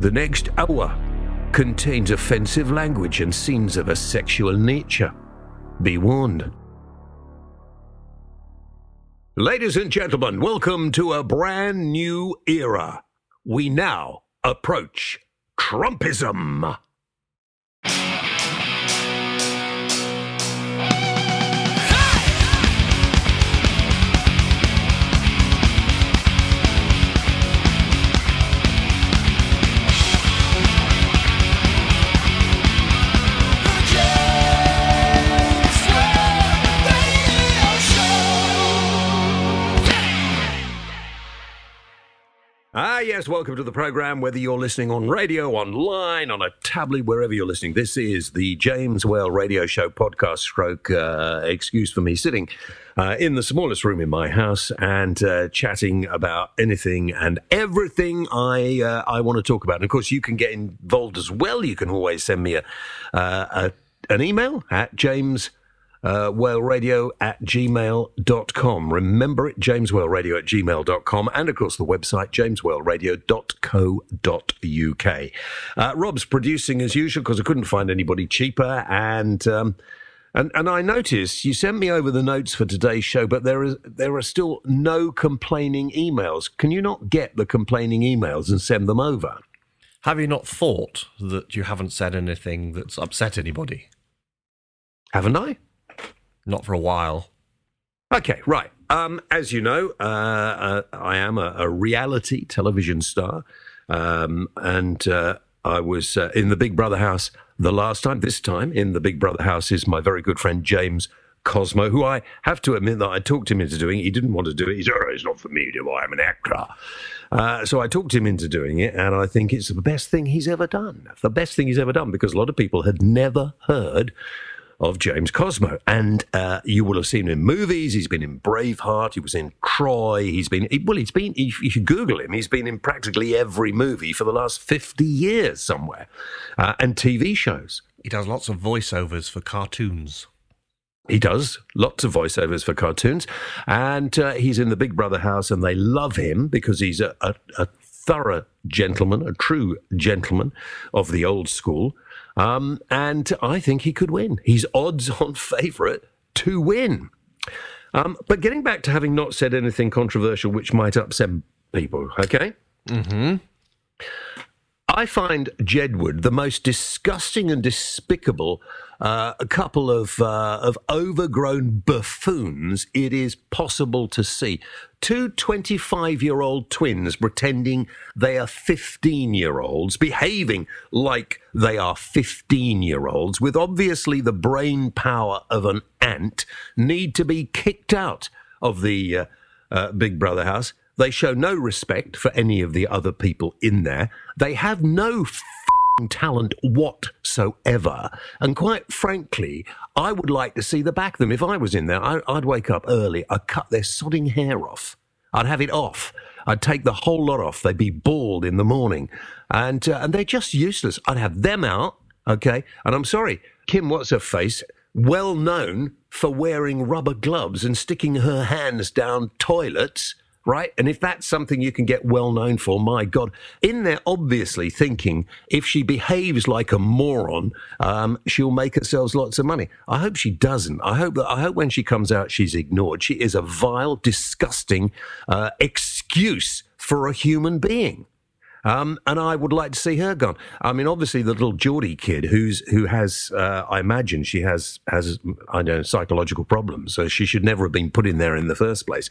The next hour contains offensive language and scenes of a sexual nature. Be warned. Ladies and gentlemen, welcome to a brand new era. We now approach Trumpism. Yes, welcome to the program. Whether you're listening on radio, online, on a tablet, wherever you're listening, this is the James Whale Radio Show podcast. Stroke uh, excuse for me sitting uh, in the smallest room in my house and uh, chatting about anything and everything I uh, I want to talk about. And of course, you can get involved as well. You can always send me a, uh, a an email at James uh, whaleradio at gmail.com. Remember it, jameswhaleradio at gmail.com, and of course the website, jameswhaleradio.co.uk. Uh, Rob's producing as usual because I couldn't find anybody cheaper, and. Um, and, and I noticed you sent me over the notes for today's show, but there is there are still no complaining emails. Can you not get the complaining emails and send them over? Have you not thought that you haven't said anything that's upset anybody? Haven't I? Not for a while. Okay, right. Um, as you know, uh, uh, I am a, a, reality television star, um, and uh, I was uh, in the Big Brother house the last time. This time in the Big Brother house is my very good friend James Cosmo, who I have to admit that I talked him into doing. He didn't want to do it. He said, oh, "It's not for me to do. I'm an actor." Uh, so I talked him into doing it, and I think it's the best thing he's ever done. The best thing he's ever done because a lot of people had never heard of James Cosmo. And uh, you will have seen him in movies. He's been in Braveheart. He was in Troy. He's been, well, he's been, if you Google him, he's been in practically every movie for the last 50 years somewhere uh, and TV shows. He does lots of voiceovers for cartoons. He does lots of voiceovers for cartoons, and uh, he's in the Big Brother house, and they love him because he's a, a, a thorough gentleman, a true gentleman of the old school. Um, and I think he could win. He's odds on favourite to win. Um, but getting back to having not said anything controversial which might upset people, okay? Mm-hmm. I find Jedward the most disgusting and despicable uh, a couple of uh, of overgrown buffoons it is possible to see. Two 25 year old twins pretending they are 15 year olds, behaving like they are 15 year olds, with obviously the brain power of an ant, need to be kicked out of the uh, uh Big Brother house. They show no respect for any of the other people in there. They have no talent whatsoever. And quite frankly, I would like to see the back of them. If I was in there, I, would wake up early, I'd cut their sodding hair off. I'd have it off. I'd take the whole lot off. They'd be bald in the morning. And, uh, and they're just useless. I'd have them out, okay? And I'm sorry, Kim, what's her face? Well known for wearing rubber gloves and sticking her hands down toilets right? And if that's something you can get well known for, my God, in there obviously thinking if she behaves like a moron, um, she'll make herself lots of money. I hope she doesn't. I hope that I hope when she comes out, she's ignored. She is a vile, disgusting uh, excuse for a human being. Um, and I would like to see her gone. I mean, obviously, the little Geordie kid who's who has, uh, I imagine, she has has I know psychological problems, so she should never have been put in there in the first place.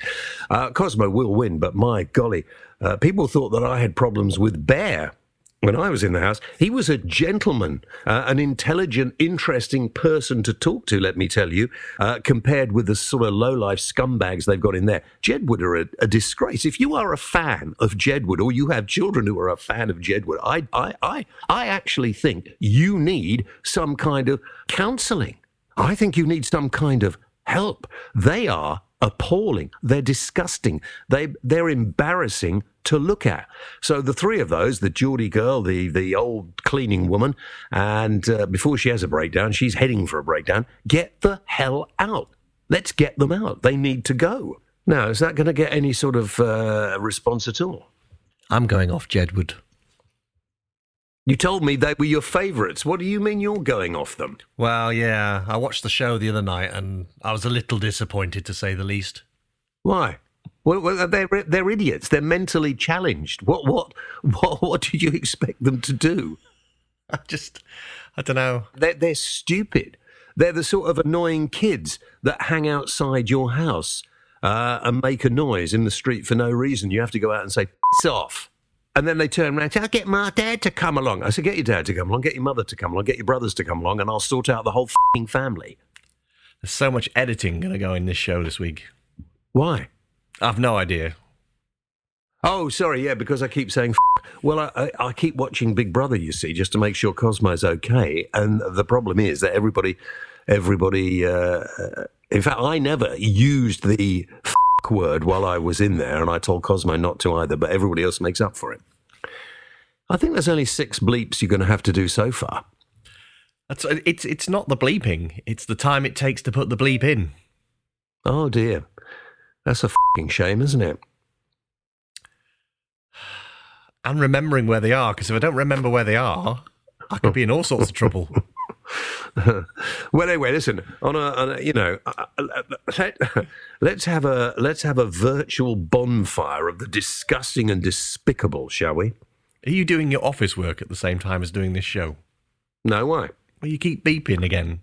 Uh, Cosmo will win, but my golly, uh, people thought that I had problems with Bear when I was in the house, he was a gentleman, uh, an intelligent, interesting person to talk to, let me tell you, uh, compared with the sort of low-life scumbags they've got in there. Jedward are a, a, disgrace. If you are a fan of Jedward or you have children who are a fan of Jedward, I, I, I, I actually think you need some kind of counselling. I think you need some kind of help. They are appalling. They're disgusting. They, they're embarrassing to look at. So the three of those, the Geordie girl, the, the old cleaning woman, and uh, before she has a breakdown, she's heading for a breakdown, get the hell out. Let's get them out. They need to go. Now, is that going to get any sort of uh, response at all? I'm going off Jedward. You told me they were your favourites. What do you mean you're going off them? Well, yeah, I watched the show the other night and I was a little disappointed to say the least. Why? Well, well, they're they're idiots. They're mentally challenged. What what what what did you expect them to do? I just, I don't know. They're they're stupid. They're the sort of annoying kids that hang outside your house uh, and make a noise in the street for no reason. You have to go out and say "piss off," and then they turn around and say, "I'll get my dad to come along." I said, "Get your dad to come along. Get your mother to come along. Get your brothers to come along, and I'll sort out the whole fing family." There's so much editing going to go in this show this week. Why? I've no idea. Oh, sorry, yeah, because I keep saying. F- well, I, I, I keep watching Big Brother, you see, just to make sure Cosmo's okay. And the problem is that everybody, everybody. Uh, in fact, I never used the f- word while I was in there, and I told Cosmo not to either. But everybody else makes up for it. I think there's only six bleeps you're going to have to do so far. That's, it's it's not the bleeping; it's the time it takes to put the bleep in. Oh dear, that's a fucking shame, isn't it? And remembering where they are, because if I don't remember where they are, I could be in all sorts of trouble. well, anyway, listen. On a, on a you know, uh, let, let's have a let's have a virtual bonfire of the disgusting and despicable, shall we? Are you doing your office work at the same time as doing this show? No, why? Well, you keep beeping again.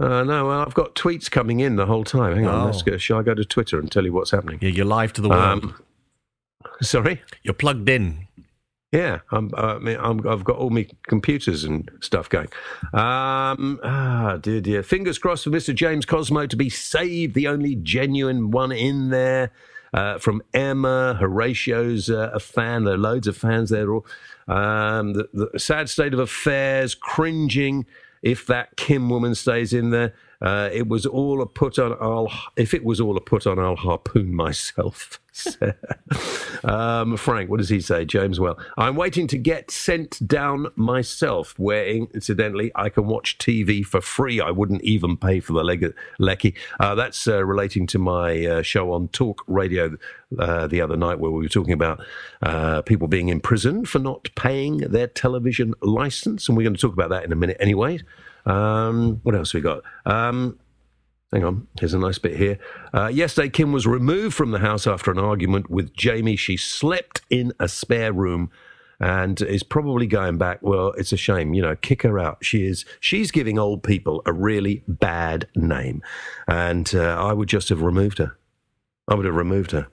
Uh, no, well, I've got tweets coming in the whole time. Hang on, Oh. let's go. Shall I go to Twitter and tell you what's happening? Yeah, you're live to the world. Um, sorry. you're plugged in. Yeah, I'm, uh, I'm, I've got all my computers and stuff going. Um, ah, dear, dear. Fingers crossed for Mr. James Cosmo to be saved, the only genuine one in there. Uh, from Emma, Horatio's uh, a fan. There are loads of fans there. All um, the, the sad state of affairs, cringing. If that Kim woman stays in there, uh, it was all a put on. I'll if it was all a put on, I'll harpoon myself. um, Frank, what does he say? James, well, I'm waiting to get sent down myself, where incidentally I can watch TV for free. I wouldn't even pay for the leg- lecky. Uh, that's uh, relating to my uh, show on Talk Radio uh, the other night, where we were talking about uh, people being imprisoned for not paying their television license, and we're going to talk about that in a minute anyway. Um, what else we got? Um, Hang on, here's a nice bit here. Uh, yesterday, Kim was removed from the house after an argument with Jamie. She slept in a spare room and is probably going back. Well, it's a shame, you know, kick her out. She is, she's giving old people a really bad name. And uh, I would just have removed her. I would have removed her.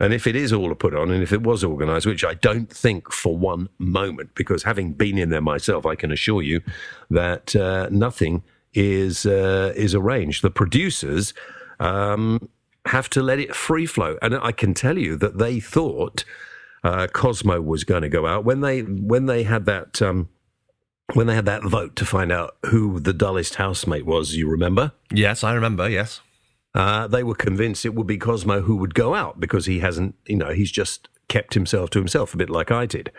And if it is all a put on, and if it was organised, which I don't think for one moment, because having been in there myself, I can assure you that uh, nothing is uh, is arranged. The producers um, have to let it free flow, and I can tell you that they thought uh, Cosmo was going to go out when they when they had that. Um, when they had that vote to find out who the dullest housemate was, you remember? Yes, I remember. Yes. Uh, they were convinced it would be Cosmo who would go out because he hasn't, you know, he's just kept himself to himself a bit like I did.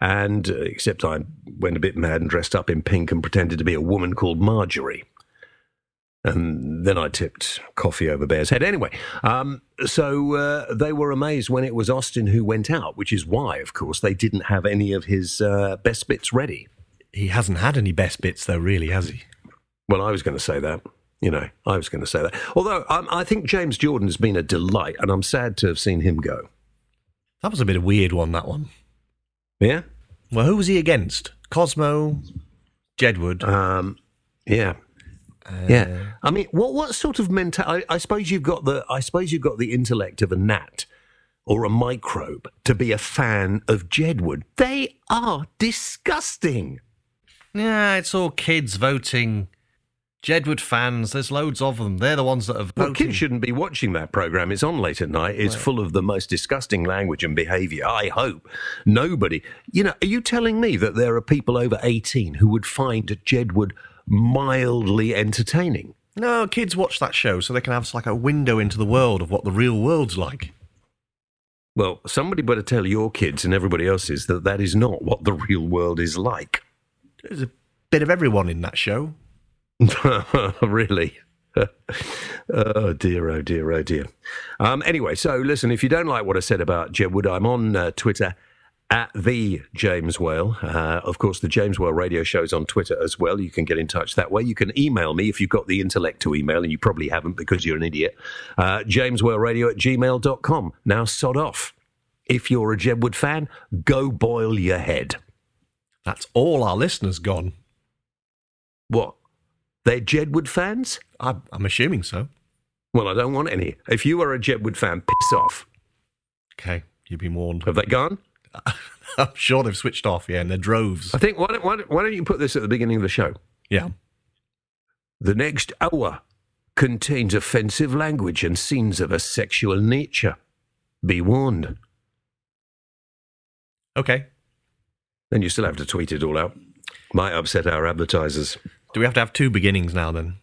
And uh, except I went a bit mad and dressed up in pink and pretended to be a woman called Marjorie. And then I tipped coffee over Bear's head. Anyway, um, so uh, they were amazed when it was Austin who went out, which is why, of course, they didn't have any of his uh, best bits ready. He hasn't had any best bits, though, really, has he? Well, I was going to say that. You know, I was going to say that. Although um, I think James Jordan has been a delight, and I'm sad to have seen him go. That was a bit of a weird one, that one. Yeah? Well, who was he against? Cosmo, Jedward. Um, yeah. yeah. I mean, what what sort of mental? I, I suppose you've got the I suppose you've got the intellect of a gnat or a microbe to be a fan of Jedward. They are disgusting. Yeah, it's all kids voting. Jedward fans, there's loads of them. They're the ones that have. Well, kids shouldn't be watching that program. It's on late at night. It's full of the most disgusting language and behaviour. I hope nobody. You know, are you telling me that there are people over eighteen who would find Jedward mildly entertaining? No, kids watch that show so they can have like a window into the world of what the real world's like. Well, somebody better tell your kids and everybody else's that that is not what the real world is like. There's a bit of everyone in that show. really? oh dear, oh dear, oh dear. Um, anyway, so listen, if you don't like what I said about Jedward, I'm on uh, Twitter at the James Whale. Uh, of course, the James Whale radio show is on Twitter as well. You can get in touch that way. You can email me if you've got the intellect to email, and you probably haven't because you're an idiot. Uh, JamesWhaleRadio at gmail.com. Now, sod off. If you're a Jedward fan, go boil your head. That's all our listeners gone. What? They're Jedward fans? I, I'm assuming so. Well, I don't want any. If you are a Jedward fan, piss off. Okay, you've been warned. Have they gone? I'm sure they've switched off, yeah, and they're droves. I think, why don't, why, don't, why don't you put this at the beginning of the show? Yeah. The next hour contains offensive language and scenes of a sexual nature. Be warned. Okay. Then you still have to tweet it all out. Might upset our advertisers. Do we have to have two beginnings now then?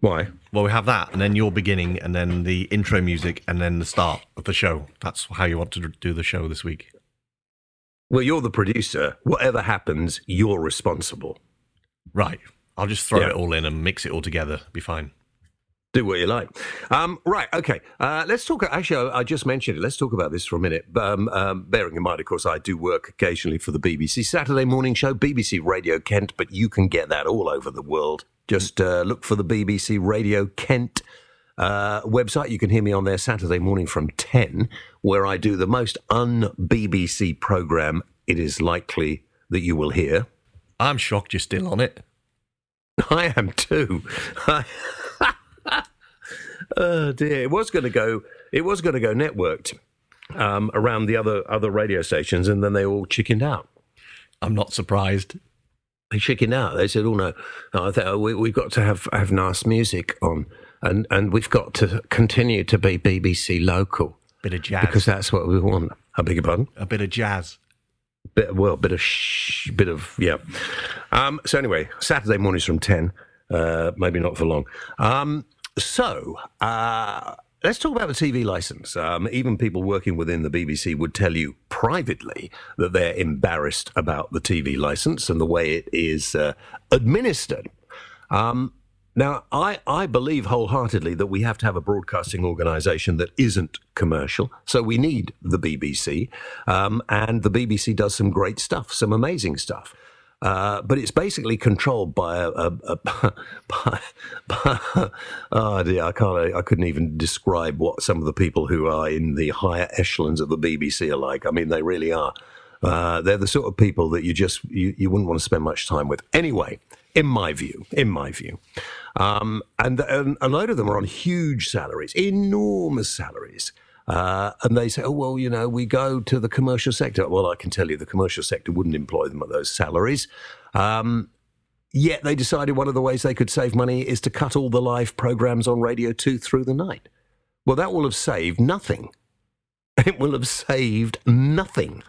Why? Well, we have that, and then your beginning, and then the intro music, and then the start of the show. That's how you want to do the show this week. Well, you're the producer. Whatever happens, you're responsible. Right. I'll just throw Yeah. it all in and mix it all together. Be fine. Do what you like. Um, right, okay. Uh, let's talk. Actually, I I just mentioned it. Let's talk about this for a minute. Um, um, bearing in mind, of course, I do work occasionally for the BBC Saturday morning show, BBC Radio Kent, but you can get that all over the world. Just uh, look for the BBC Radio Kent uh, website. You can hear me on there Saturday morning from 10, where I do the most un BBC program it is likely that you will hear. I'm shocked you're still on it. I am too. oh dear! It was going to go. It was going to go networked um, around the other other radio stations, and then they all chickened out. I'm not surprised. They chickened out. They said, "Oh no, no I think, oh, we, we've got to have have nice music on, and and we've got to continue to be BBC local Bit of jazz. because that's what we want." I beg your pardon. a bit of jazz. bit well, a bit of shh, bit of yeah. Um, so anyway, Saturday mornings from ten, uh, maybe not for long. Um, so uh, let's talk about the TV license. Um, even people working within the BBC would tell you privately that they're embarrassed about the TV license and the way it is uh, administered. Um, now, I, I believe wholeheartedly that we have to have a broadcasting organisation that isn't commercial. So we need the BBC. Um, and the BBC does some great stuff, some amazing stuff. Uh, but it's basically controlled by a, a, a by, by, oh dear, I can't, I couldn't even describe what some of the people who are in the higher echelons of the BBC are like. I mean, they really are. Uh, they're the sort of people that you just you, you wouldn't want to spend much time with. Anyway, in my view, in my view, um, and, and a load of them are on huge salaries, enormous salaries. Uh, and they say, oh, well, you know, we go to the commercial sector. Well, I can tell you the commercial sector wouldn't employ them at those salaries. Um, yet they decided one of the ways they could save money is to cut all the live programs on Radio 2 through the night. Well, that will have saved nothing. It will have saved nothing.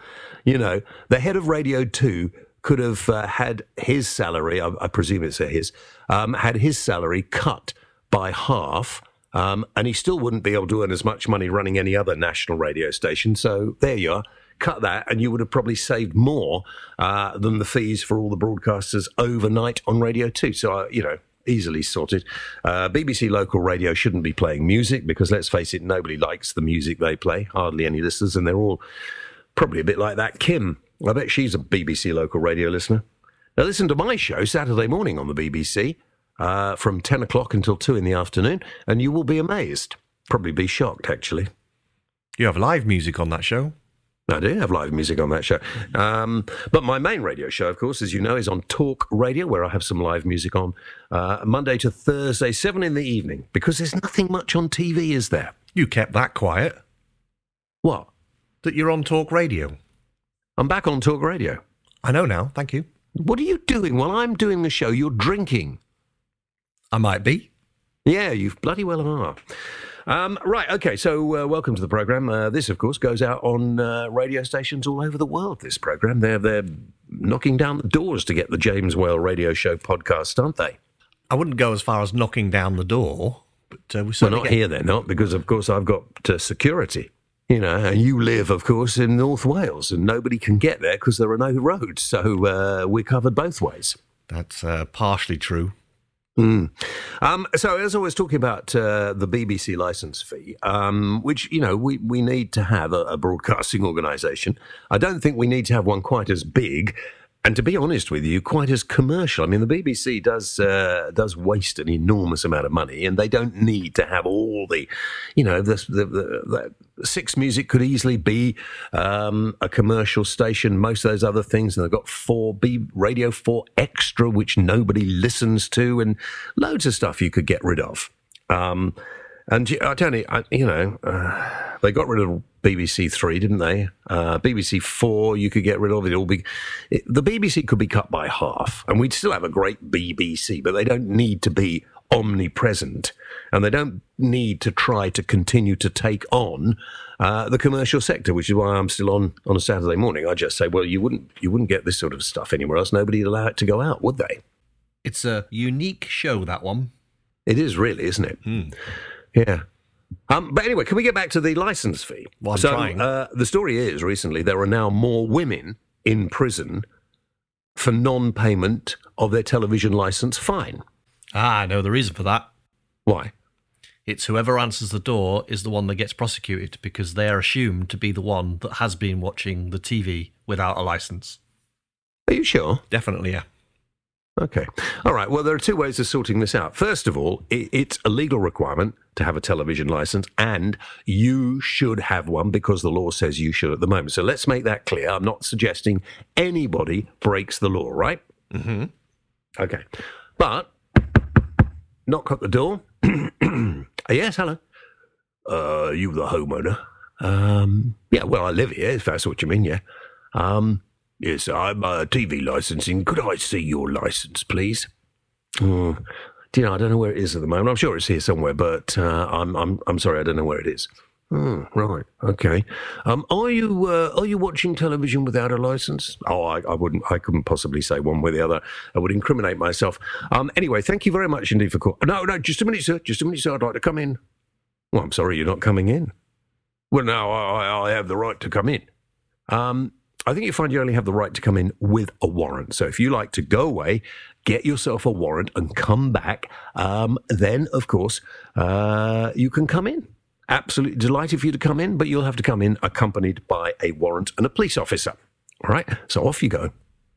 You know, the head of Radio 2 could have uh, had his salary, I, I presume it's a his, um, had his salary cut by half. Um, and he still wouldn't be able to earn as much money running any other national radio station. So there you are. Cut that, and you would have probably saved more uh, than the fees for all the broadcasters overnight on Radio 2. So, uh, you know, easily sorted. Uh, BBC local radio shouldn't be playing music because, let's face it, nobody likes the music they play. Hardly any listeners, and they're all probably a bit like that Kim. I bet she's a BBC local radio listener. Now, listen to my show Saturday morning on the BBC uh, from 10 o'clock until 2 in the afternoon, and you will be amazed. Probably be shocked, actually. You have live music on that show. I do have live music on that show. Um, but my main radio show, of course, as you know, is on Talk Radio, where I have some live music on uh, Monday to Thursday, 7 in the evening, because there's nothing much on TV, is there? You kept that quiet. What? That you're on Talk Radio. I'm back on Talk Radio. I know now. Thank you. What are you doing while I'm doing the show? You're drinking. I might be. Yeah, you bloody well are. Um, right, okay, so uh, welcome to the program. Uh, this, of course, goes out on uh, radio stations all over the world. This program, they're they're knocking down the doors to get the James Whale Radio Show podcast, aren't they? I wouldn't go as far as knocking down the door, but uh, we Well, certainly not get- here, they're not, because of course I've got uh, security. You know, and you live, of course, in North Wales, and nobody can get there because there are no roads. So uh, we're covered both ways. That's uh, partially true. Mm. Um, so, as I was talking about uh, the BBC license fee, um, which you know we, we need to have a, a broadcasting organisation. I don't think we need to have one quite as big and to be honest with you, quite as commercial. I mean, the BBC does uh, does waste an enormous amount of money, and they don't need to have all the, you know, the, the, the, the Six Music could easily be um, a commercial station. Most of those other things, and they've got four B Radio Four Extra, which nobody listens to, and loads of stuff you could get rid of. Um, and I tell you, you know, uh, they got rid of BBC Three, didn't they? Uh, BBC Four, you could get rid of it all. Be it, the BBC could be cut by half, and we'd still have a great BBC. But they don't need to be omnipresent, and they don't need to try to continue to take on uh, the commercial sector, which is why I'm still on on a Saturday morning. I just say, well, you wouldn't you wouldn't get this sort of stuff anywhere else. Nobody'd allow it to go out, would they? It's a unique show, that one. It is really, isn't it? Mm. Yeah. Um, but anyway, can we get back to the license fee? Well, I'm so. Uh, the story is recently there are now more women in prison for non-payment of their television license fine. Ah, I know the reason for that. Why? It's whoever answers the door is the one that gets prosecuted because they are assumed to be the one that has been watching the TV without a license. Are you sure? Definitely, yeah. Okay. All right. Well, there are two ways of sorting this out. First of all, it's a legal requirement to have a television license, and you should have one because the law says you should at the moment. So let's make that clear. I'm not suggesting anybody breaks the law, right? Mm-hmm. Okay. But knock at the door. yes, hello. Uh, you the homeowner? Um, yeah. Well, I live here. If that's what you mean, yeah. Um, yes, I'm uh, TV licensing. Could I see your license, please? Oh, do you know? I don't know where it is at the moment. I'm sure it's here somewhere, but uh, I'm I'm I'm sorry, I don't know where it is. Oh, right. Okay. Um, are you uh, are you watching television without a license? Oh, I, I wouldn't. I couldn't possibly say one way or the other. I would incriminate myself. Um, anyway, thank you very much indeed for call. No, no, just a minute, sir. Just a minute, sir. I'd like to come in. Well, I'm sorry, you're not coming in. Well, no, I, I have the right to come in. Um, I think you find you only have the right to come in with a warrant. So if you like to go away, get yourself a warrant and come back, um, then of course uh, you can come in. Absolutely delighted for you to come in, but you'll have to come in accompanied by a warrant and a police officer. All right, so off you go.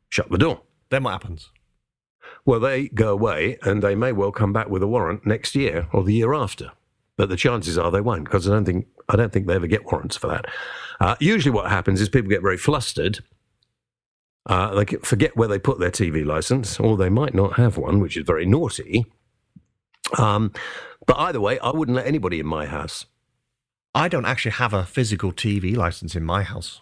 Shut the door. Then what happens? Well, they go away and they may well come back with a warrant next year or the year after. But the chances are they won't because I don't think I don't think they ever get warrants for that. Uh, usually, what happens is people get very flustered. Uh, they forget where they put their TV license, or they might not have one, which is very naughty. Um, but either way, I wouldn't let anybody in my house. I don't actually have a physical TV license in my house.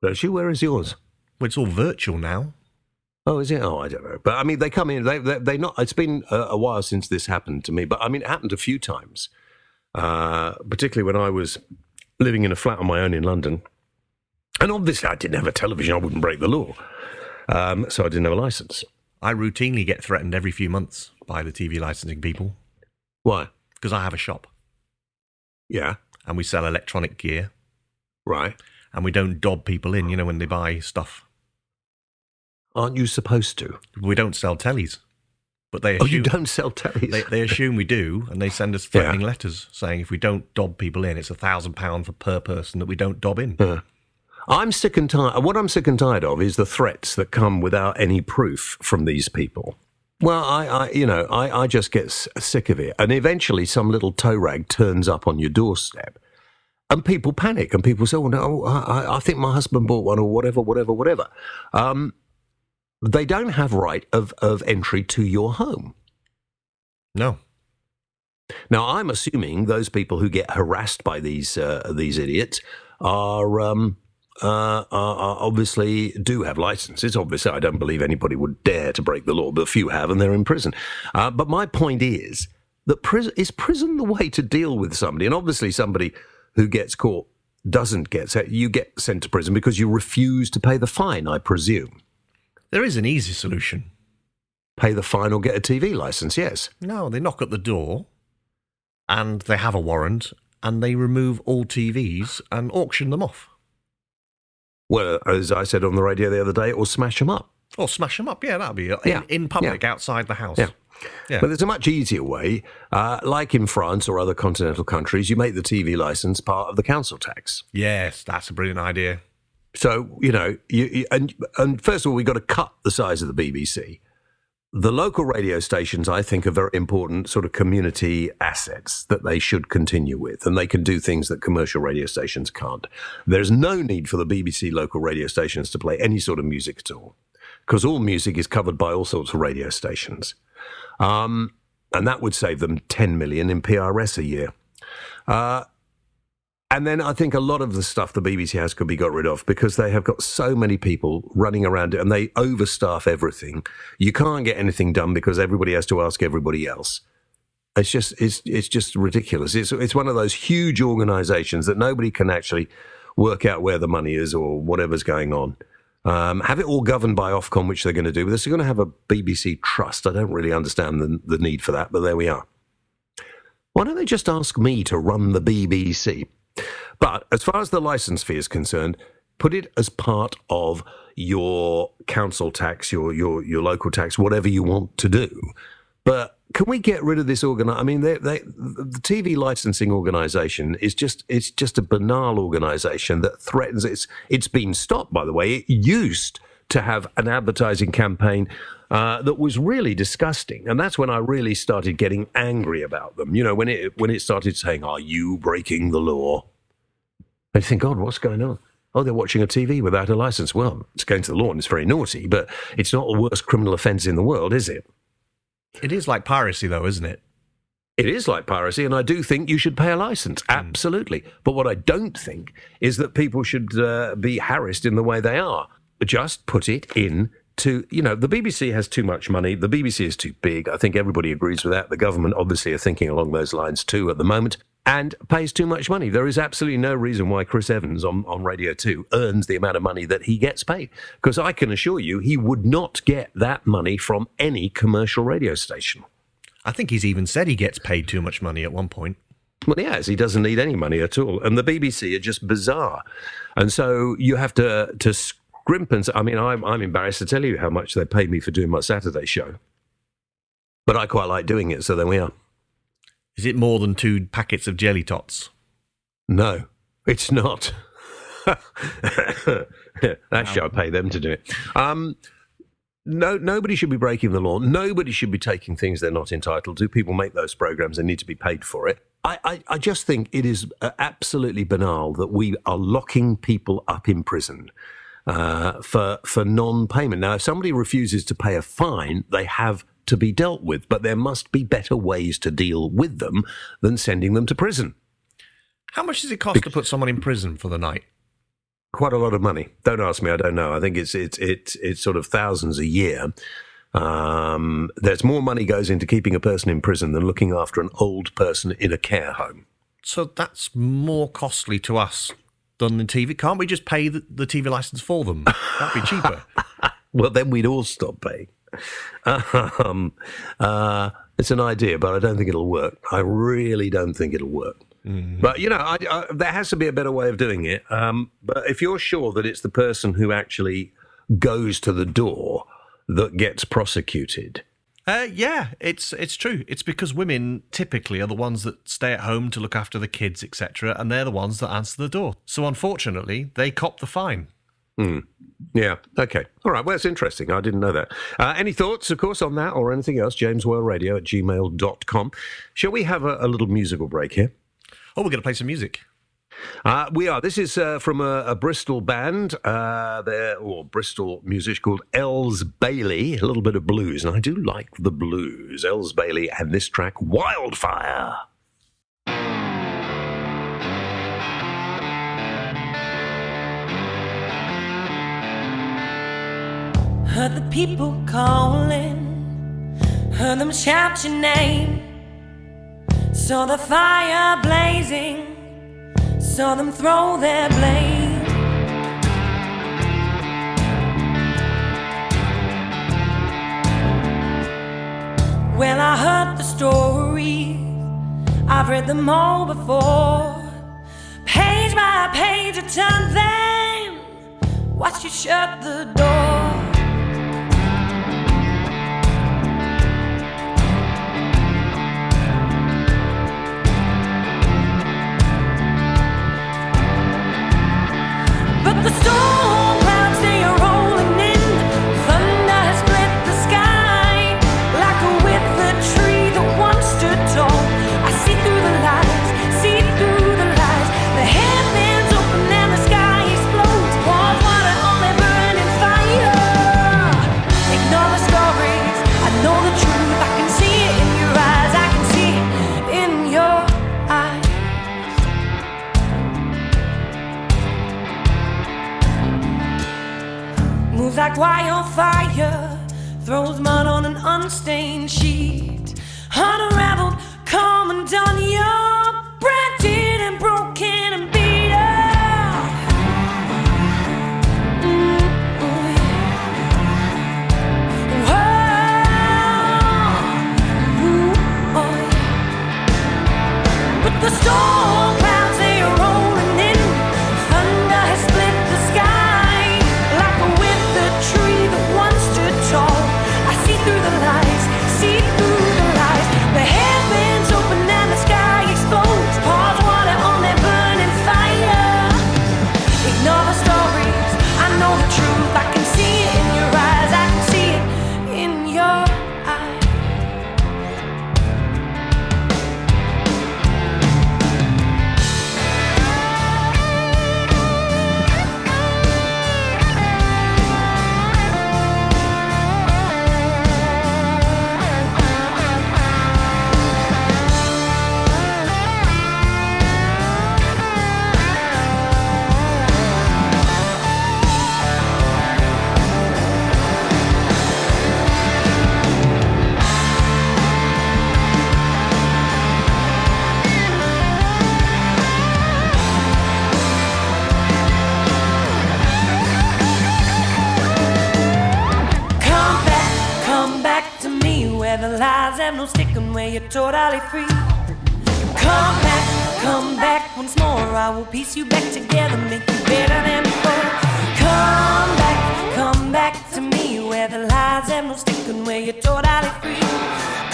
Don't you? Where is yours? Well, it's all virtual now. Oh, is it? Oh, I don't know. But I mean, they come in. They they, they not. It's been a, a, while since this happened to me, but I mean, it happened a few times. Uh, particularly when I was living in a flat on my own in London, and obviously I didn't have a television. I wouldn't break the law, um, so I didn't have a license. I routinely get threatened every few months by the TV licensing people. Why? Because I have a shop. Yeah. And we sell electronic gear. Right. And we don't dob people in, you know, when they buy stuff. Aren't you supposed to? We don't sell tellies. But they oh, you don't sell tellies. They, they assume we do, and they send us threatening yeah. letters saying if we don't dob people in, it's a thousand pound for per person that we don't dob in. Uh, I'm sick and tired. What I'm sick and tired of is the threats that come without any proof from these people. Well, I, I you know, I, I just get sick of it, and eventually some little tow rag turns up on your doorstep, and people panic, and people say, "Oh no, I, I think my husband bought one, or whatever, whatever, whatever." Um, they don't have right of, of entry to your home. No. Now, I'm assuming those people who get harassed by these uh, these idiots are, um, uh, are, are, obviously do have licenses. Obviously, I don't believe anybody would dare to break the law, but a few have, and they're in prison. Uh, but my point is that prison is prison the way to deal with somebody, and obviously somebody who gets caught doesn't get sent. You get sent to prison because you refuse to pay the fine, I presume. There is an easy solution. Pay the fine or get a TV license, yes. No, they knock at the door and they have a warrant and they remove all TVs and auction them off. Well, as I said on the radio the other day, or smash them up. Or smash them up. Yeah, that'd be in, Yeah. in public Yeah. outside the house. Yeah. Yeah. But there's a much easier way. Uh, like in France or other continental countries, you make the TV license part of the council tax. Yes, that's a brilliant idea. So you know, you, you, and and first of all, we've got to cut the size of the BBC. The local radio stations, I think, are very important sort of community assets that they should continue with, and they can do things that commercial radio stations can't. There's no need for the BBC local radio stations to play any sort of music at all, because all music is covered by all sorts of radio stations, um, and that would save them 10 million in PRS a year. Uh, and then I think a lot of the stuff the BBC has could be got rid of because they have got so many people running around it and they overstaff everything. You can't get anything done because everybody has to ask everybody else. It's just it's it's just ridiculous. It's it's one of those huge organisations that nobody can actually work out where the money is or whatever's going on. Um, have it all governed by Ofcom, which they're going to do. But they're going to have a BBC trust. I don't really understand the, the need for that, but there we are. Why don't they just ask me to run the BBC? But as far as the license fee is concerned, put it as part of your council tax, your your your local tax, whatever you want to do. But can we get rid of this organ? I mean, they, they, the TV licensing organisation is just it's just a banal organisation that threatens. It's it's been stopped, by the way. It used to have an advertising campaign uh, that was really disgusting, and that's when I really started getting angry about them. You know, when it when it started saying, "Are you breaking the law?" I think, God, what's going on? Oh, they're watching a TV without a license. Well, it's going to the law and it's very naughty, but it's not the worst criminal offence in the world, is it? It is like piracy, though, isn't it? It is like piracy, and I do think you should pay a license. Absolutely. But what I don't think is that people should uh, be harassed in the way they are. Just put it in to, you know, the BBC has too much money. The BBC is too big. I think everybody agrees with that. The government obviously are thinking along those lines too at the moment and pays too much money. There is absolutely no reason why Chris Evans on, on Radio 2 earns the amount of money that he gets paid. Because I can assure you, he would not get that money from any commercial radio station. I think he's even said he gets paid too much money at one point. Well, yes. He doesn't need any money at all. And the BBC are just bizarre. And so you have to, to scrimp I mean, I'm, I'm embarrassed to tell you how much they paid me for doing my Saturday show. But I quite like doing it, so there we are. Is it more than two packets of jelly tots? No, it's not. that show I pay them to do it. Um, no, nobody should be breaking the law. Nobody should be taking things they're not entitled to. People make those programs; they need to be paid for it. I, I, I just think it is uh, absolutely banal that we are locking people up in prison uh, for for non-payment. Now, if somebody refuses to pay a fine, they have to be dealt with, but there must be better ways to deal with them than sending them to prison. How much does it cost to put someone in prison for the night? quite a lot of money. Don't ask me. I don't know. I think it's it's it's it's sort of thousands a year. Um, there's more money goes into keeping a person in prison than looking after an old person in a care home. So that's more costly to us than in TV. Can't we just pay the, the TV license for them? That'd be cheaper. Well, then we'd all stop paying. Um, uh, it's an idea, but I don't think it'll work. I really don't think it'll work. But you know, I, I, there has to be a better way of doing it. Um, but if you're sure that it's the person who actually goes to the door that gets prosecuted, Uh, yeah, it's it's true. It's because women typically are the ones that stay at home to look after the kids, etc., and they're the ones that answer the door. So unfortunately, they cop the fine. Yeah. Okay. All right. Well, it's interesting. I didn't know that. Uh, any thoughts, of course, on that or anything else? JamesWhaleRadio at gmail.com. Shall we have a, a little musical break here? Oh, we're going to play some music. Uh, we are. This is uh, from a, a Bristol band, uh, or Bristol musician called Elles Bailey. A little bit of blues, and I do like the blues. Elles Bailey and this track, Wildfire. Heard the people calling, heard them shout your name. Saw the fire blazing, saw them throw their blame. Well, I heard the stories, I've read them all before. Page by page, I turned them, Watch you shut the door. Like wildfire, throws mud on an unstained sheet. Unraveled, come you're branded you're totally free. Come back, come back once more. I will piece you back together, make you better than before. Come back, come back to me where the lies have no sticking, where you're totally free.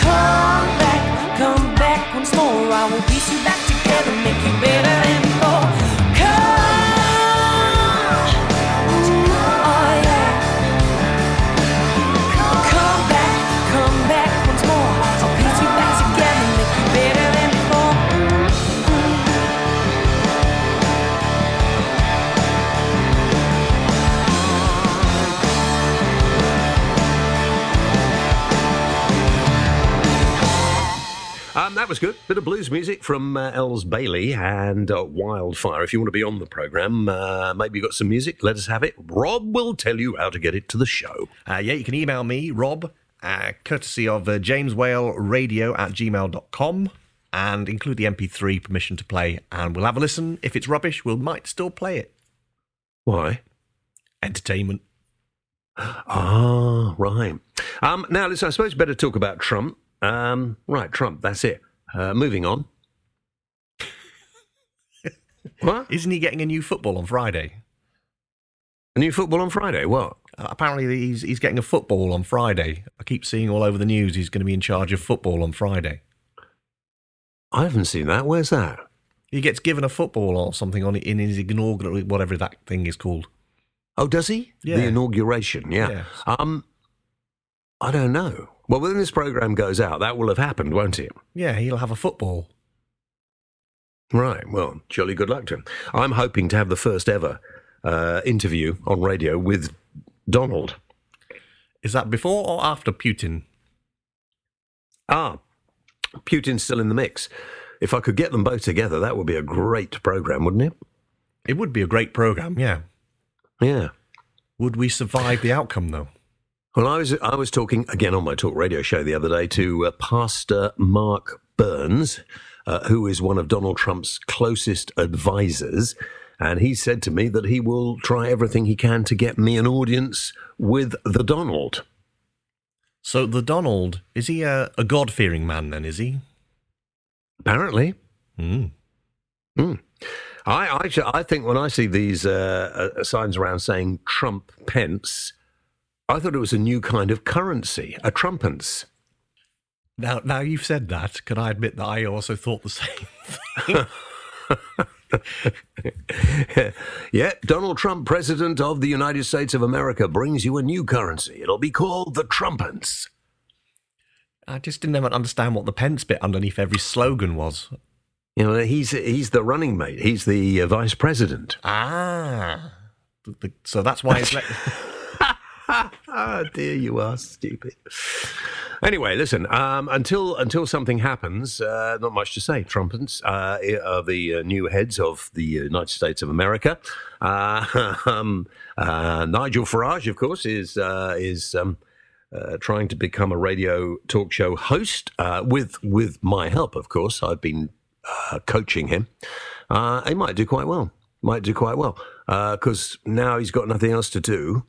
Come back, come back once more. I will piece you back together, make you was good. Bit of blues music from uh, Elles Bailey and uh, Wildfire. If you want to be on the programme, uh, maybe you've got some music, let us have it. Rob will tell you how to get it to the show. Uh, yeah, you can email me, Rob, uh, courtesy of uh, James Whale Radio at gmail.com and include the MP3 permission to play. And we'll have a listen. If it's rubbish, we might still play it. Why? Entertainment. Ah, right. Um, now, listen, I suppose better talk about Trump. Um, right, Trump, that's it. Uh, moving on. what? Isn't he getting a new football on Friday? A new football on Friday? What? Uh, apparently, he's, he's getting a football on Friday. I keep seeing all over the news he's going to be in charge of football on Friday. I haven't seen that. Where's that? He gets given a football or something on in his inaugural, whatever that thing is called. Oh, does he? Yeah. The inauguration, yeah. Yes. Um, I don't know. Well, when this program goes out, that will have happened, won't it? Yeah, he'll have a football. Right. Well, jolly good luck to him. I'm hoping to have the first ever uh, interview on radio with Donald. Is that before or after Putin? Ah, Putin's still in the mix. If I could get them both together, that would be a great program, wouldn't it? It would be a great program, yeah. Yeah. Would we survive the outcome, though? Well, I was I was talking again on my talk radio show the other day to uh, Pastor Mark Burns, uh, who is one of Donald Trump's closest advisors, and he said to me that he will try everything he can to get me an audience with the Donald. So the Donald is he a, a God fearing man? Then is he? Apparently, Mm. Hmm. I I, I think when I see these uh, uh, signs around saying Trump Pence, I thought it was a new kind of currency, a trumpence. Now, now you've said that. Can I admit that I also thought the same thing? yeah, Donald Trump, President of the United States of America, brings you a new currency. It'll be called the Trumpence. I just didn't ever understand what the Pence bit underneath every slogan was. You know, he's he's the running mate. He's the uh, vice president. Ah, The- the- so that's why it's Ah, dear, you are stupid. Anyway, listen. Um, until until something happens, uh, not much to say. Trumpets uh, are the uh, new heads of the United States of America. Uh, um, uh, Nigel Farage, of course, is uh, is um, uh, trying to become a radio talk show host uh, with with my help. Of course, I've been uh, coaching him. He might do quite well. Might do quite well because now he's got nothing else to do.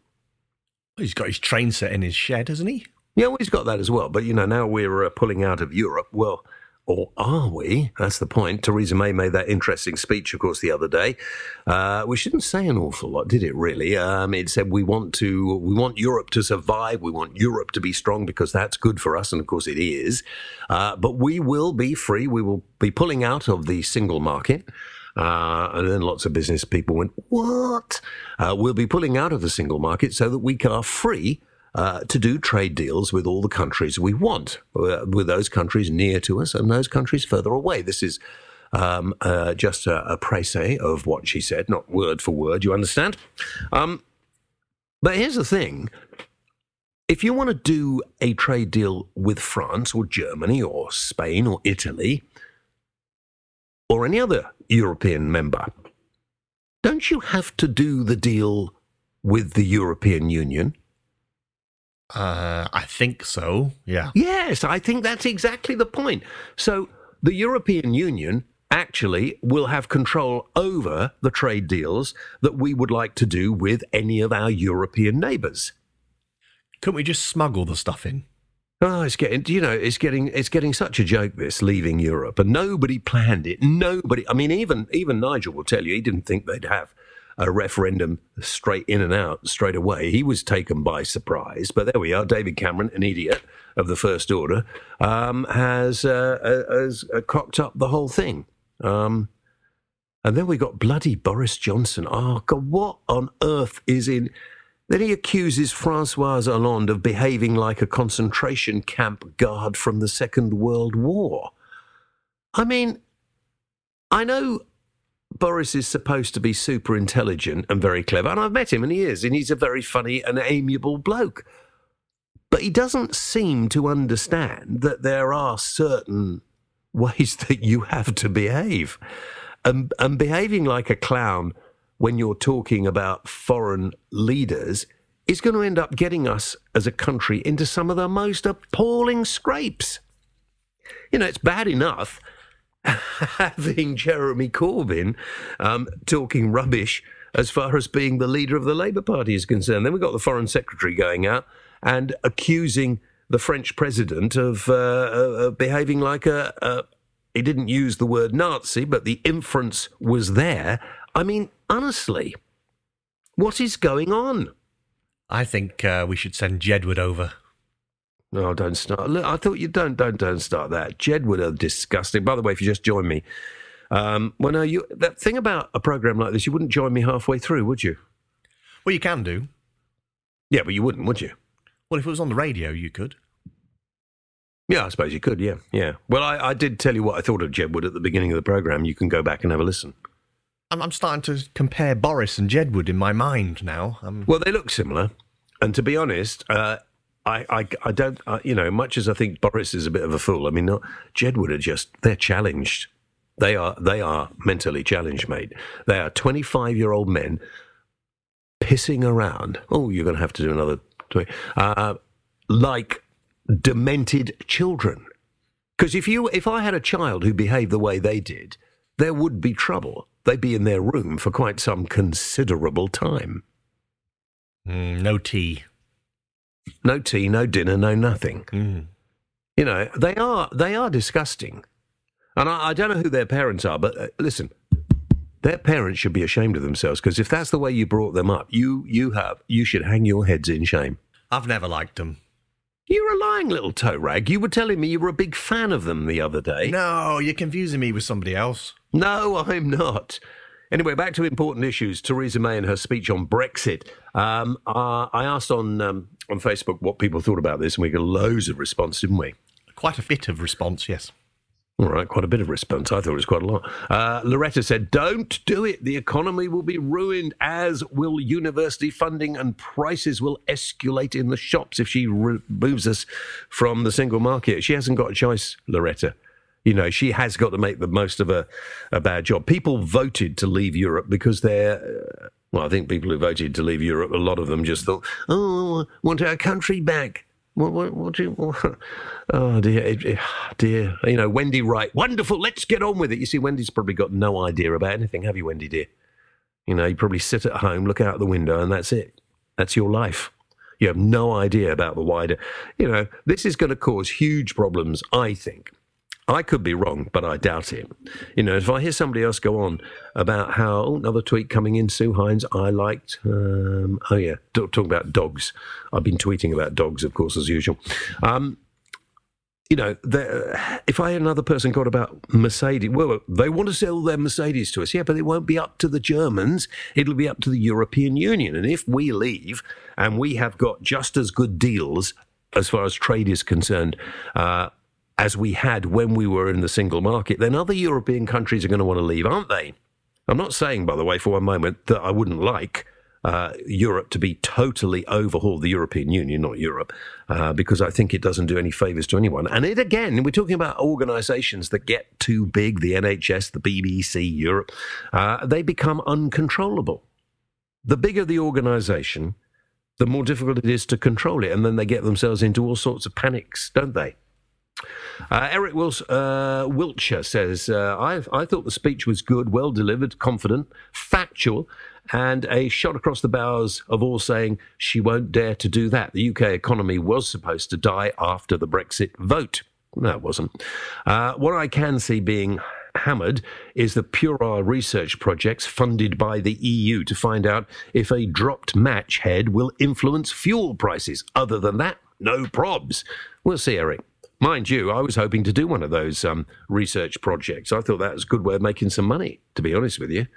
He's got his train set in his shed, hasn't he? Yeah, well, he's got that as well. But, you know, now we're uh, pulling out of Europe. Well, or are we? That's the point. Theresa May made that interesting speech, of course, the other day, uh, didn't say an awful lot, did it? Really? Um, it said we want to, we want Europe to survive. We want Europe to be strong because that's good for us, and of course it is. Uh, but we will be free. We will be pulling out of the single market. Uh, and then lots of business people went, "What? Uh, we'll be pulling out of the single market so that we are free uh, to do trade deals with all the countries we want, uh, with those countries near to us and those countries further away." This is um, uh, just a, a précis of what she said, not word for word. You understand? Um, but here's the thing. If you want to do a trade deal with France or Germany or Spain or Italy, or any other European member, don't you have to do the deal with the European Union? Uh, I think so. Yeah. Yes, I think that's exactly the point. So the European Union actually will have control over the trade deals that we would like to do with any of our European neighbours. Couldn't we just smuggle the stuff in? Oh, it's getting you know, it's getting it's getting such a joke this leaving Europe, and nobody planned it. Nobody. I mean, even even Nigel will tell you he didn't think they'd have a referendum straight in and out straight away. He was taken by surprise. But there we are. David Cameron, an idiot of the first order, um, has uh, uh, has uh, cocked up the whole thing. Um, and then we got bloody Boris Johnson. Oh God, what on earth is in? Then he accuses Francois Hollande of behaving like a concentration camp guard from the Second World War. I mean, I know Boris is supposed to be super intelligent and very clever, and I've met him, and he is, and he's a very funny and amiable bloke. But he doesn't seem to understand that there are certain ways that you have to behave. And, and behaving like a clown when you're talking about foreign leaders is going to end up getting us as a country into some of the most appalling scrapes. You know, it's bad enough having Jeremy Corbyn um, talking rubbish as far as being the leader of the Labour Party is concerned. Then we've got the Foreign Secretary going out and accusing the French president of, uh, of behaving like a, a. He didn't use the word Nazi, but the inference was there. I mean, honestly, what is going on? I think uh, we should send Jedward over. No, don't start. Look, I thought you don't, don't, don't start that. Jedward are disgusting. By the way, if you just join me, um, well, no, you that thing about a program like this, you wouldn't join me halfway through, would you? Well, you can do. Yeah, but you wouldn't, would you? Well, if it was on the radio, you could. Yeah, I suppose you could. Yeah, yeah. Well, I, I did tell you what I thought of Jedward at the beginning of the program. You can go back and have a listen. I'm, I'm starting to compare Boris and Jedward in my mind now. Um, Well, they look similar, and to be honest, uh, I, I, I don't, uh, you know, much as I think Boris is a bit of a fool. I mean, not, Jedward are just they're challenged. They are they are mentally challenged, mate. They are twenty five year old men pissing around. Oh, you're going to have to do another. Uh, like demented children. Because if you if I had a child who behaved the way they did, there would be trouble. They'd be in their room for quite some considerable time. mm, no tea. No tea, no dinner, no nothing. Mm. You know, they are they are disgusting, and I, I don't know who their parents are, but uh, listen, their parents should be ashamed of themselves because if that's the way you brought them up, you you have you should hang your heads in shame. I've never liked them. You're a lying little toe rag. You were telling me you were a big fan of them the other day. No, you're confusing me with somebody else. No, I'm not. Anyway, back to important issues. Theresa May and her speech on Brexit. Um, uh, I asked on um, on Facebook what people thought about this, and we got loads of response, didn't we? Quite a bit of response, yes. All right, quite a bit of response. I thought it was quite a lot. Uh, Loretta said, Don't do it. The economy will be ruined, as will university funding, and prices will escalate in the shops if she removes us from the single market. She hasn't got a choice, Loretta. You know, she has got to make the most of a, a bad job. People voted to leave Europe because they're. Uh, well, I think people who voted to leave Europe, a lot of them just thought, oh, want our country back. What, what, what do you, what? oh dear, dear. You know, Wendy Wright, wonderful. Let's get on with it. You see, Wendy's probably got no idea about anything, have you, Wendy dear? You know, you probably sit at home, look out the window, and that's it. That's your life. You have no idea about the wider. You know, this is going to cause huge problems, I think, I could be wrong, but I doubt it. You know, if I hear somebody else go on about how oh, another tweet coming in, Sue Hines, I liked. Um, oh yeah, talking about dogs. I've been tweeting about dogs, of course, as usual. Um, you know, if I had another person got about Mercedes, well, they want to sell their Mercedes to us, yeah, but it won't be up to the Germans. It'll be up to the European Union. And if we leave and we have got just as good deals as far as trade is concerned, uh, as we had when we were in the single market, then other European countries are going to want to leave, aren't they? I'm not saying, by the way, for one moment that I wouldn't like uh, Europe to be totally overhauled, the European Union, not Europe, uh, because I think it doesn't do any favors to anyone. And it again, we're talking about organizations that get too big, the NHS, the BBC, Europe, uh, they become uncontrollable. The bigger the organization, the more difficult it is to control it. And then they get themselves into all sorts of panics, don't they? Uh, Eric Wils- uh, Wiltshire says, uh, I, I thought the speech was good, well delivered, confident, factual, and a shot across the bows of all saying she won't dare to do that. The UK economy was supposed to die after the Brexit vote. No, it wasn't. Uh, what I can see being hammered is the Pura research projects funded by the EU to find out if a dropped match head will influence fuel prices. Other than that, no probs. We'll see, Eric. Mind you, I was hoping to do one of those um, research projects. I thought that was a good way of making some money, to be honest with you.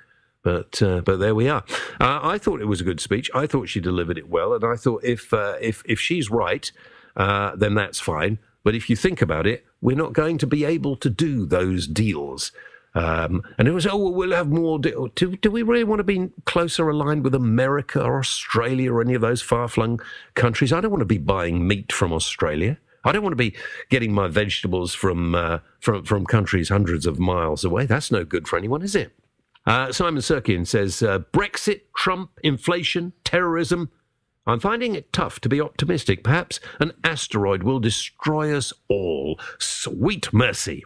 But uh, but there we are. Uh, I thought it was a good speech. I thought she delivered it well, and I thought if uh, if if she's right, uh, then that's fine. But if you think about it, we're not going to be able to do those deals. Um, and it was, oh, well, we'll have more. Do, do we really want to be closer aligned with America or Australia or any of those far flung countries? I don't want to be buying meat from Australia. I don't want to be getting my vegetables from uh, from from countries hundreds of miles away. That's no good for anyone, is it? Uh, Simon Sirkin says uh, Brexit, Trump, inflation, terrorism. I'm finding it tough to be optimistic. Perhaps an asteroid will destroy us all. Sweet mercy.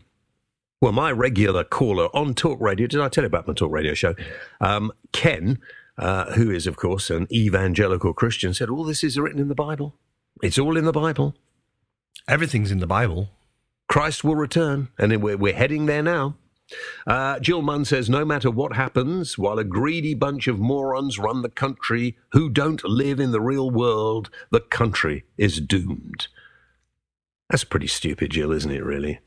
Well, my regular caller on Talk Radio, did I tell you about my Talk Radio show? Um, Ken, uh, who is, of course, an evangelical Christian, said, All this is written in the Bible. It's all in the Bible. Everything's in the Bible. Christ will return, and we're, we're heading there now. Uh, Jill Munn says, no matter what happens, while a greedy bunch of morons run the country who don't live in the real world, the country is doomed. That's pretty stupid, Jill, isn't it, really?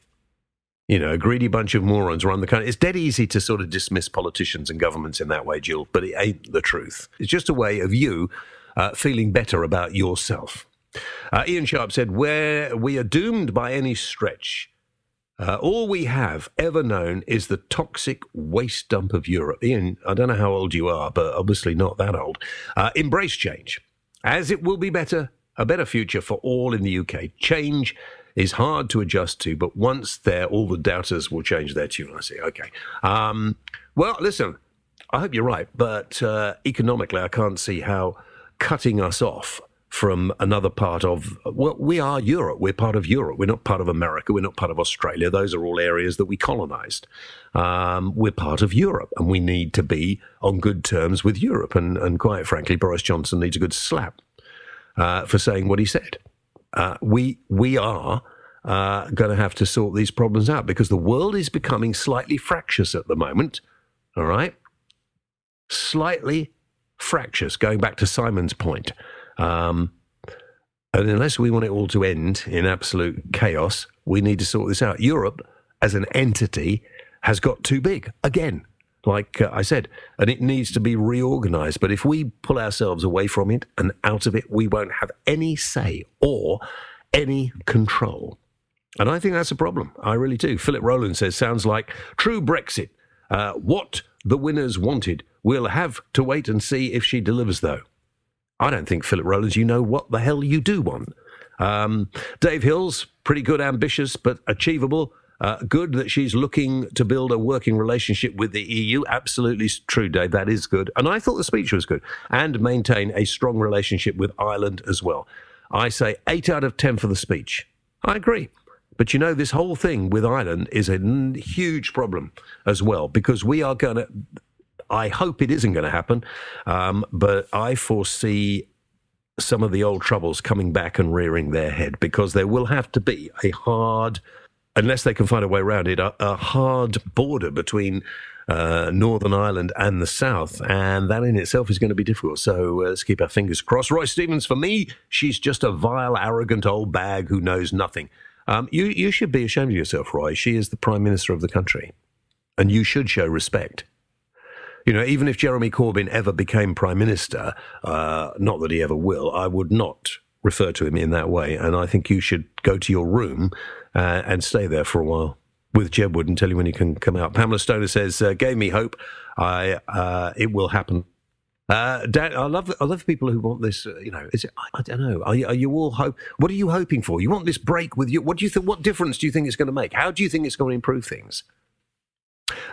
You know, a greedy bunch of morons run the country. It's dead easy to sort of dismiss politicians and governments in that way, Jill, but it ain't the truth. It's just a way of you uh, feeling better about yourself. Uh, Ian Sharp said, Where we are doomed by any stretch. Uh, all we have ever known is the toxic waste dump of Europe. Ian, I don't know how old you are, but obviously not that old. Uh, embrace change, as it will be better, a better future for all in the UK. Change is hard to adjust to, but once there, all the doubters will change their tune. I see. Okay. Um, well, listen, I hope you're right, but uh, economically, I can't see how cutting us off from another part of well we are Europe. We're part of Europe. We're not part of America. We're not part of Australia. Those are all areas that we colonized. Um, we're part of Europe and we need to be on good terms with Europe. And, and quite frankly Boris Johnson needs a good slap uh, for saying what he said. Uh, we we are uh, going to have to sort these problems out because the world is becoming slightly fractious at the moment. All right? Slightly fractious. Going back to Simon's point um, and unless we want it all to end in absolute chaos, we need to sort this out. Europe, as an entity, has got too big again. Like uh, I said, and it needs to be reorganized. But if we pull ourselves away from it and out of it, we won't have any say or any control. And I think that's a problem. I really do. Philip Rowland says, sounds like true Brexit. Uh, what the winners wanted. We'll have to wait and see if she delivers, though. I don't think, Philip Rowlands, you know what the hell you do want. Um, Dave Hills, pretty good, ambitious, but achievable. Uh, good that she's looking to build a working relationship with the EU. Absolutely true, Dave. That is good. And I thought the speech was good. And maintain a strong relationship with Ireland as well. I say eight out of 10 for the speech. I agree. But you know, this whole thing with Ireland is a huge problem as well because we are going to. I hope it isn't going to happen, um, but I foresee some of the old troubles coming back and rearing their head because there will have to be a hard, unless they can find a way around it, a, a hard border between uh, Northern Ireland and the South, and that in itself is going to be difficult. So uh, let's keep our fingers crossed. Roy Stevens, for me, she's just a vile, arrogant old bag who knows nothing. Um, you you should be ashamed of yourself, Roy. She is the prime minister of the country, and you should show respect. You know, even if Jeremy Corbyn ever became prime minister, uh, not that he ever will, I would not refer to him in that way. And I think you should go to your room uh, and stay there for a while with Jedward and tell you when you can come out. Pamela Stoner says, uh, "Gave me hope. I uh, it will happen." Uh, Dan, I love I love people who want this. Uh, you know, is it? I, I don't know. Are are you all hope? What are you hoping for? You want this break with you? What do you think? What difference do you think it's going to make? How do you think it's going to improve things?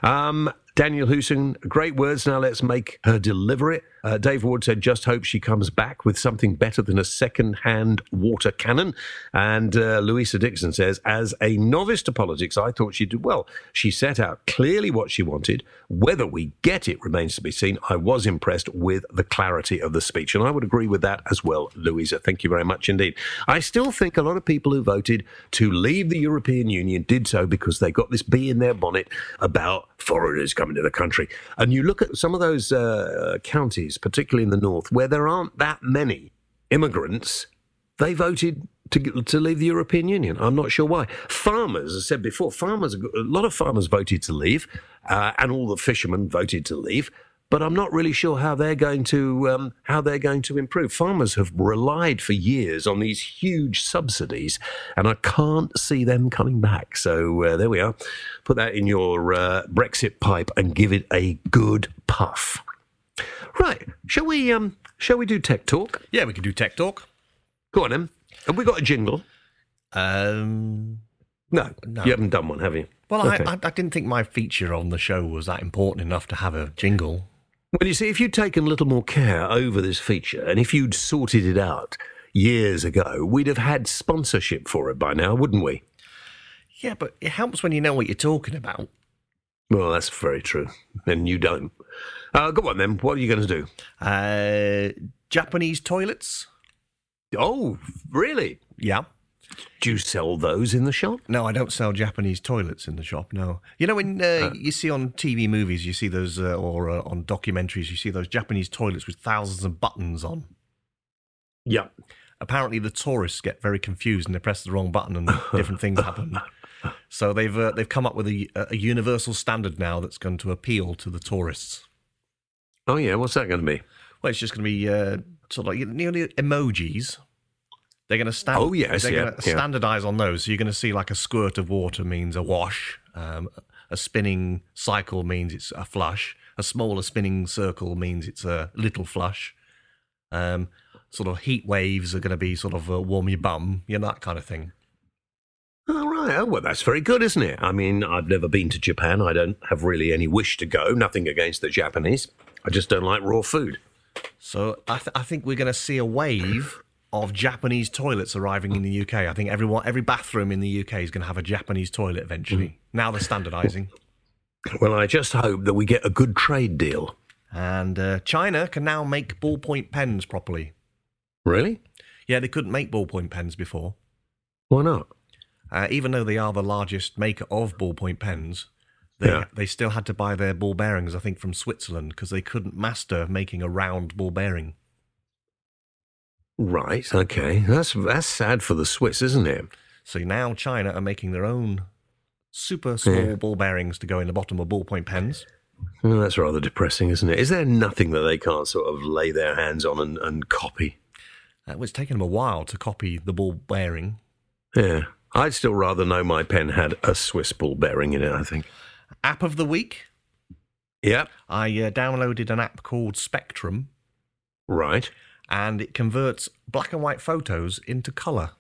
Um, Daniel Hooson, great words. Now let's make her deliver it. Uh, Dave Ward said, just hope she comes back with something better than a second hand water cannon. And uh, Louisa Dixon says, as a novice to politics, I thought she did well. She set out clearly what she wanted. Whether we get it remains to be seen. I was impressed with the clarity of the speech. And I would agree with that as well, Louisa. Thank you very much indeed. I still think a lot of people who voted to leave the European Union did so because they got this bee in their bonnet about foreigners coming to the country. And you look at some of those uh, counties, particularly in the north, where there aren't that many immigrants, they voted to, to leave the European Union. I'm not sure why. Farmers, as I said before, farmers, a lot of farmers voted to leave, uh, and all the fishermen voted to leave. But I'm not really sure how they're going to um, how they're going to improve. Farmers have relied for years on these huge subsidies, and I can't see them coming back. So uh, there we are. Put that in your uh, Brexit pipe and give it a good puff. Right? Shall we? Um, shall we do tech talk? Yeah, we can do tech talk. Go on, then. Have we got a jingle? Um, No, No. you haven't done one, have you? well, Okay. I, I, I didn't think my feature on the show was that important enough to have a jingle. Well, you see, if you'd taken a little more care over this feature, and if you'd sorted it out years ago, we'd have had sponsorship for it by now, wouldn't we? Yeah, but it helps when you know what you're talking about. Well, that's very true. And you don't. Uh, go on then. What are you going to do? Uh, Japanese toilets. Oh, really? Yeah. Do you sell those in the shop? No, I don't sell Japanese toilets in the shop. No, you know when uh, you see on TV movies, you see those, uh, or uh, on documentaries, you see those Japanese toilets with thousands of buttons on. Yeah. Apparently, the tourists get very confused and they press the wrong button, and different things happen. So they've uh, they've come up with a, a universal standard now that's going to appeal to the tourists. Oh, yeah. What's that going to be? Well, it's just going to be uh, sort of like you know the emojis. They're going to stand. Oh, yes, they're yeah, going to yeah. standardize on those. So you're going to see like a squirt of water means a wash. Um, a spinning cycle means it's a flush. A smaller spinning circle means it's a little flush. Um, sort of heat waves are going to be sort of uh, warm your bum, you know that kind of thing. All right. Oh, well, that's very good, isn't it? I mean, I've never been to Japan. I don't have really any wish to go. Nothing against the Japanese. I just don't like raw food. So I, th- I think we're going to see a wave of Japanese toilets arriving in the UK. I think everyone, every bathroom in the UK is going to have a Japanese toilet eventually. Now they're standardising, Well, I just hope that we get a good trade deal. and uh, China can now make ballpoint pens properly. Really? Yeah, they couldn't make ballpoint pens before, Why not? uh, even though they are the largest maker of ballpoint pens. They, Yeah. they still had to buy their ball bearings, I think, from Switzerland because they couldn't master making a round ball bearing. Right. Okay. That's that's sad for the Swiss, isn't it? So now China are making their own super small Yeah. ball bearings to go in the bottom of ballpoint pens. Well, that's rather depressing, isn't it? Is there nothing that they can't sort of lay their hands on and, and copy? Uh, It was taking them a while to copy the ball bearing. Yeah. I'd still rather know my pen had a Swiss ball bearing in it, I think. App of the week. Yep. I uh, downloaded an app called Spectrum, Right. and it converts black and white photos into color.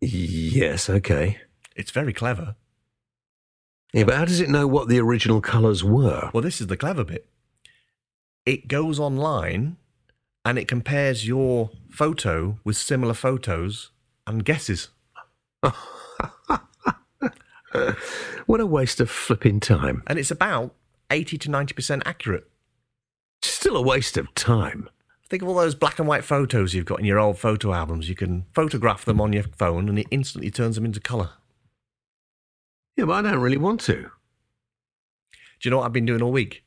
Yes, okay. It's very clever. Yeah, but how does it know what the original colours were? Well, this is the clever bit. It goes online and it compares your photo with similar photos and guesses. What a waste of flipping time. And it's about 80 to 90% accurate. Still a waste of time. Think of all those black and white photos you've got in your old photo albums. You can photograph them on your phone and it instantly turns them into colour. Yeah, but I don't really want to. Do you know what I've been doing all week?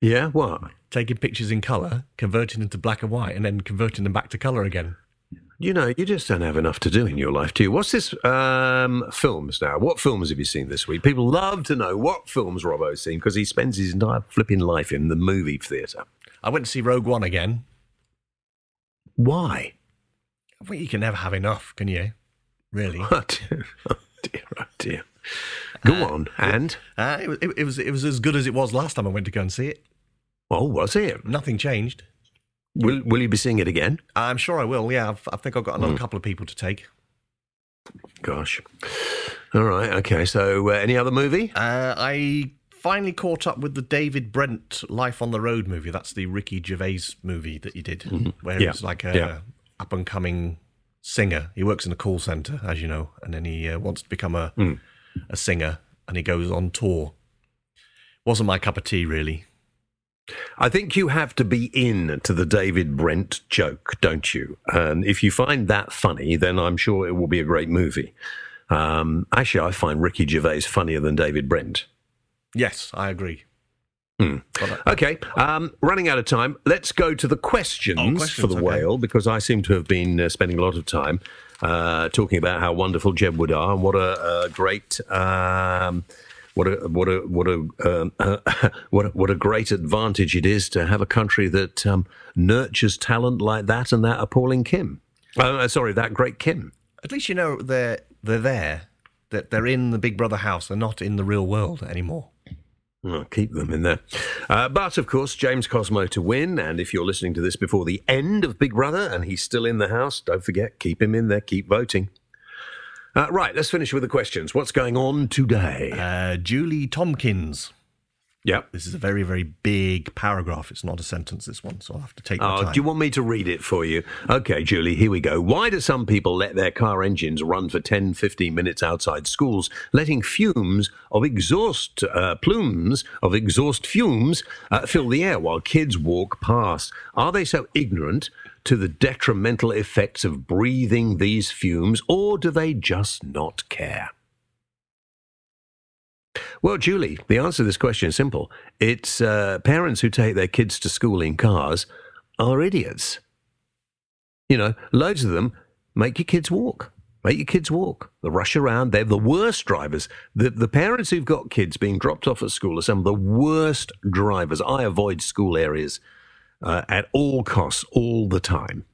Yeah, what? Taking pictures in colour, converting them to black and white, and then converting them back to colour again. You know, you just don't have enough to do in your life, do you? What's this um, films now? What films have you seen this week? People love to know what films Robbo's seen because he spends his entire flipping life in the movie theatre. I went to see Rogue One again. Why? Well, you can never have enough, can you? Really? Oh dear, oh dear, oh dear. Go on, and? Uh, it, was, it, it was it was as good as it was last time I went to go and see it. Oh, was it? Nothing changed. Will, will you be seeing it again? I'm sure I will. Yeah, I've, I think I've got another couple of people to take. Gosh. All right, okay. So, uh, any other movie? Uh, I finally caught up with the David Brent Life on the Road movie. That's the Ricky Gervais movie that he did, where Yeah. he's like a Yeah. up and coming singer. He works in a call center, as you know, and then he uh, wants to become a Hmm. a singer, and he goes on tour. Wasn't my cup of tea, really. I think you have to be in to the David Brent joke, don't you? And if you find that funny, then I'm sure it will be a great movie. Um, actually, I find Ricky Gervais funnier than David Brent. Yes, I agree. Uh, Okay, um, running out of time. Let's go to the questions, Oh, questions, for the okay. whale because I seem to have been uh, spending a lot of time uh, talking about how wonderful Jedward are and what a, a great. Um, what a what a what a um, what a, what a great advantage it is to have a country that um, nurtures talent like that and that appalling Kim. Uh, sorry, that great Kim. at least you know they're they're there. That they're in the Big Brother house. They're not in the real world anymore. I'll keep them in there. Uh, but of course, James Cosmo to win. And if you're listening to this before the end of Big Brother and he's still in the house, don't forget, keep him in there, keep voting. Uh, right, let's finish with the questions. What's going on today? Uh, Julie Tompkins. yep. This is a very, very big paragraph. It's not a sentence, this one, so I'll have to take my Oh, time. do you want me to read it for you? Okay, Julie, here we go. Why do some people let their car engines run for 10, 15 minutes outside schools, letting fumes of exhaust, uh, plumes of exhaust fumes uh, fill the air while kids walk past? Are they so ignorant to the detrimental effects of breathing these fumes, or do they just not care? Well, Julie, the answer to this question is simple. It's uh, parents who take their kids to school in cars are idiots. You know, loads of them make your kids walk. Make your kids walk. They rush around. They're the worst drivers. The, the parents who've got kids being dropped off at school are some of the worst drivers. I avoid school areas uh, at all costs, all the time.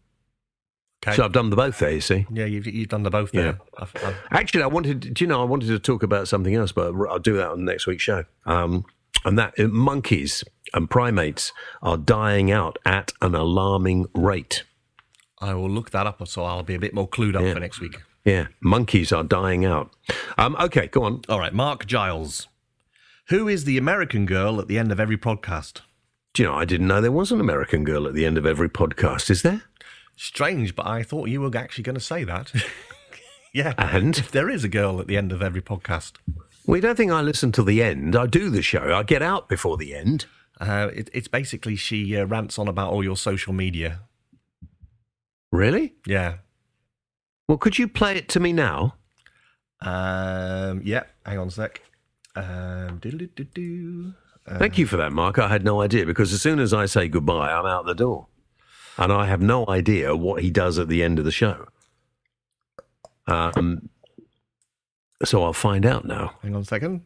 Okay. So I've done the both there, you see. yeah, you've, you've done the both there. I've, I've, Actually, I wanted, do you know, I wanted to talk about something else, but I'll do that on next week's show. Um, and that uh, monkeys and primates are dying out at an alarming rate. I will look that up so I'll be a bit more clued up Yeah. for next week. Yeah, monkeys are dying out. Um, okay, go on. All right, Mark Giles. Who is the American girl at the end of every podcast? Do you know, I didn't know there was an American girl at the end of every podcast, is there? Strange, but I thought you were actually going to say that. yeah. And? If there is a girl at the end of every podcast, We don't think I listen to the end. I do the show. I get out before the end. uh, it, it's basically she uh, rants on about all your social media. Really? Yeah. Well, could you play it to me now? Um, yeah, hang on a sec. Um, Uh, Thank you for that, Mark. I had no idea because as soon as I say goodbye, I'm out the door. And I have no idea what he does at the end of the show. Um, so I'll find out now. hang on a second.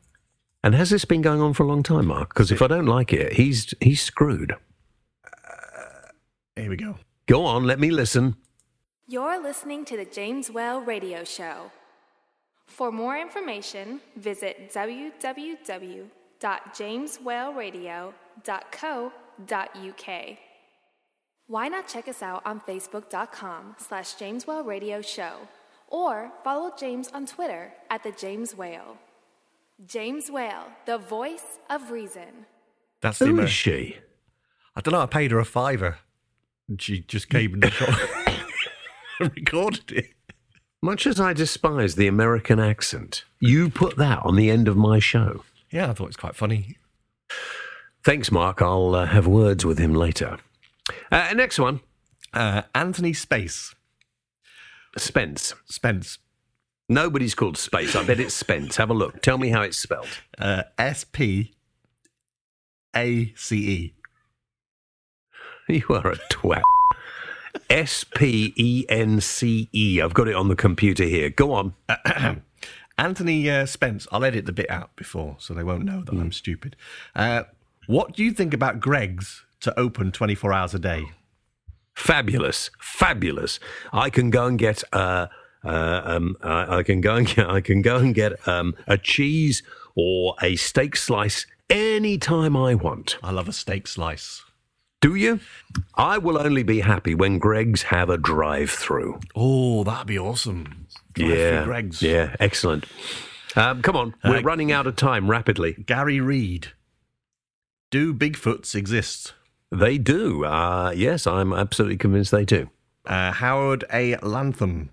And has this been going on for a long time, Mark? Because if I don't like it, he's he's screwed. Here we go. Go on, let me listen. You're listening to the James Whale Radio Show. For more information, visit www.jameswhaleradio.co.uk. Why not check us out on facebook.com slash jameswhale radio show or follow James on Twitter at the James Whale. James Whale, the voice of reason. That's the Who Amer- is she? I don't know. I paid her a fiver. And she just came in the shop and recorded it. Much as I despise the American accent, you put that on the end of my show. Yeah, I thought it was quite funny. Thanks, Mark. I'll uh, have words with him later. Uh, next one Uh, Anthony Space. Spence. Spence. Nobody's called Space. I bet it's Spence. Have a look. Tell me how it's spelled. Uh, S P A C E. You are a twat. S P E N C E. I've got it on the computer here. Go on. Anthony uh, Spence. I'll edit the bit out before so they won't know that I'm stupid. Uh, what do you think about Greggs to open 24 hours a day? Fabulous, fabulous. I can go and get. Uh, uh, um, I, I can go and get. I can go and get um, a cheese or a steak slice anytime I want. I love a steak slice. Do you? I will only be happy when Greggs have a drive-through. Oh, that'd be awesome. Yeah, Greggs. yeah, excellent. Um, come on, we're Uh, running out of time rapidly. Gary Reed. Do Bigfoots exist? They do. Uh, yes, I'm absolutely convinced they do. Uh, Howard A. Lantham.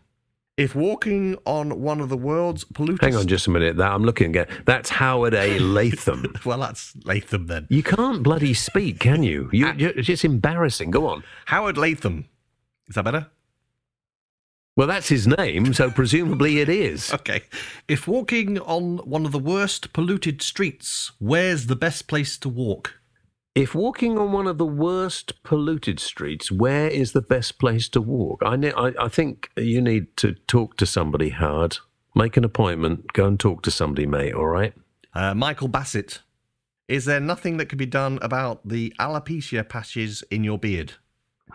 If walking on one of the world's polluted... Hang on just a minute. That I'm looking again. That's Howard A. Latham. Well, that's Latham then. You can't bloody speak, can you? you you- it's just embarrassing. Go on. Howard Latham. Is that better? Well, that's his name, so presumably it is. Okay. If walking on one of the worst polluted streets, where's the best place to walk? If walking on one of the worst polluted streets, where is the best place to walk? I, ne- I, I think you need to talk to somebody, Howard. Make an appointment. Go and talk to somebody, mate, all right? Uh, Michael Bassett. Is there nothing that could be done about the alopecia patches in your beard?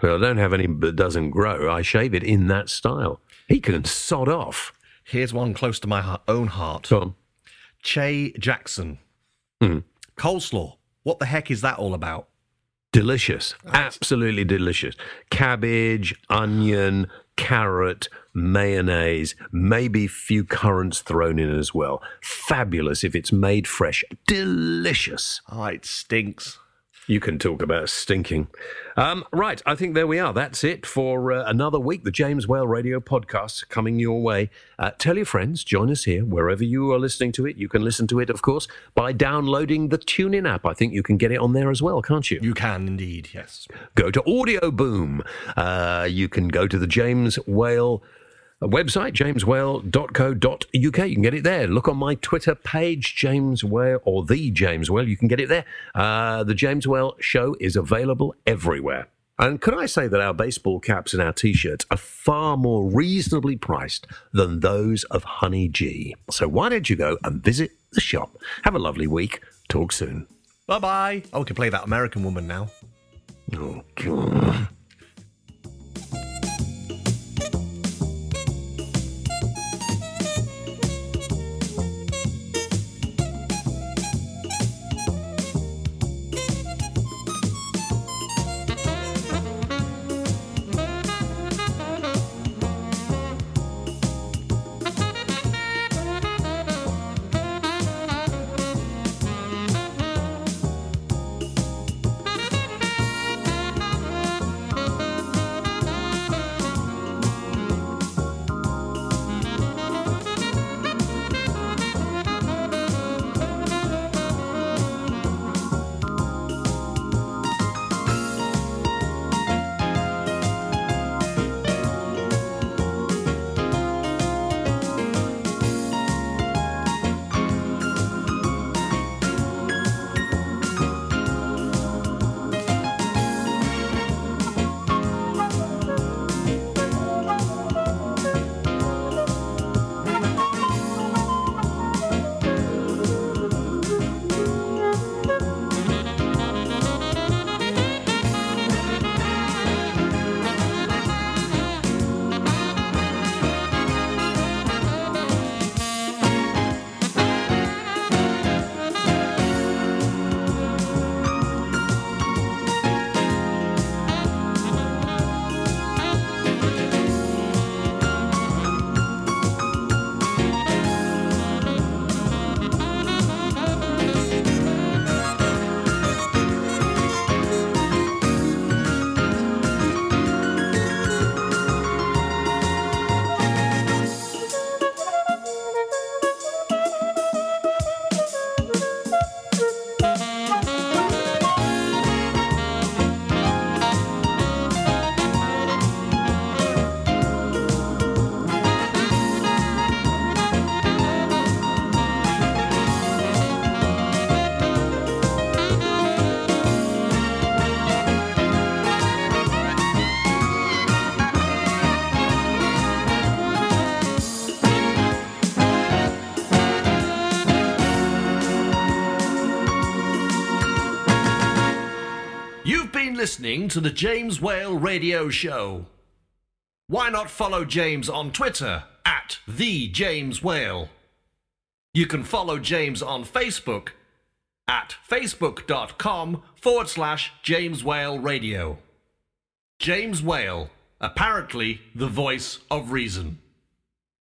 Well, I don't have any that doesn't grow. I shave it in that style. He can sod off. Here's one close to my own heart. Go on. Che Jackson. Hmm. Coleslaw. What the heck is that all about? Delicious. Absolutely delicious. Cabbage, onion, carrot, mayonnaise, maybe few currants thrown in as well. Fabulous if it's made fresh. Delicious. Oh, it stinks. You can talk about stinking. Um, right, I think there we are. That's it for uh, another week. The James Whale Radio Podcast coming your way. Uh, tell your friends, join us here wherever you are listening to it. You can listen to it, of course, by downloading the TuneIn app. I think you can get it on there as well, can't you? You can indeed, yes. go to Audio Boom. Uh, you can go to the James Whale website, jameswhale.co.uk. You can get it there. Look on my Twitter page, James Whale, or The James Whale. You can get it there. Uh, the James Whale show is available everywhere. And can I say that our baseball caps and our t shirts are far more reasonably priced than those of Honey G? So why don't you go and visit the shop? Have a lovely week. Talk soon. Bye bye. Oh, we can play that American woman now. Oh, God. Listening to the James Whale Radio Show. Why not follow James on Twitter at the James Whale? You can follow James on Facebook at facebook.com forward slash James Whale Radio. James Whale, apparently the voice of reason.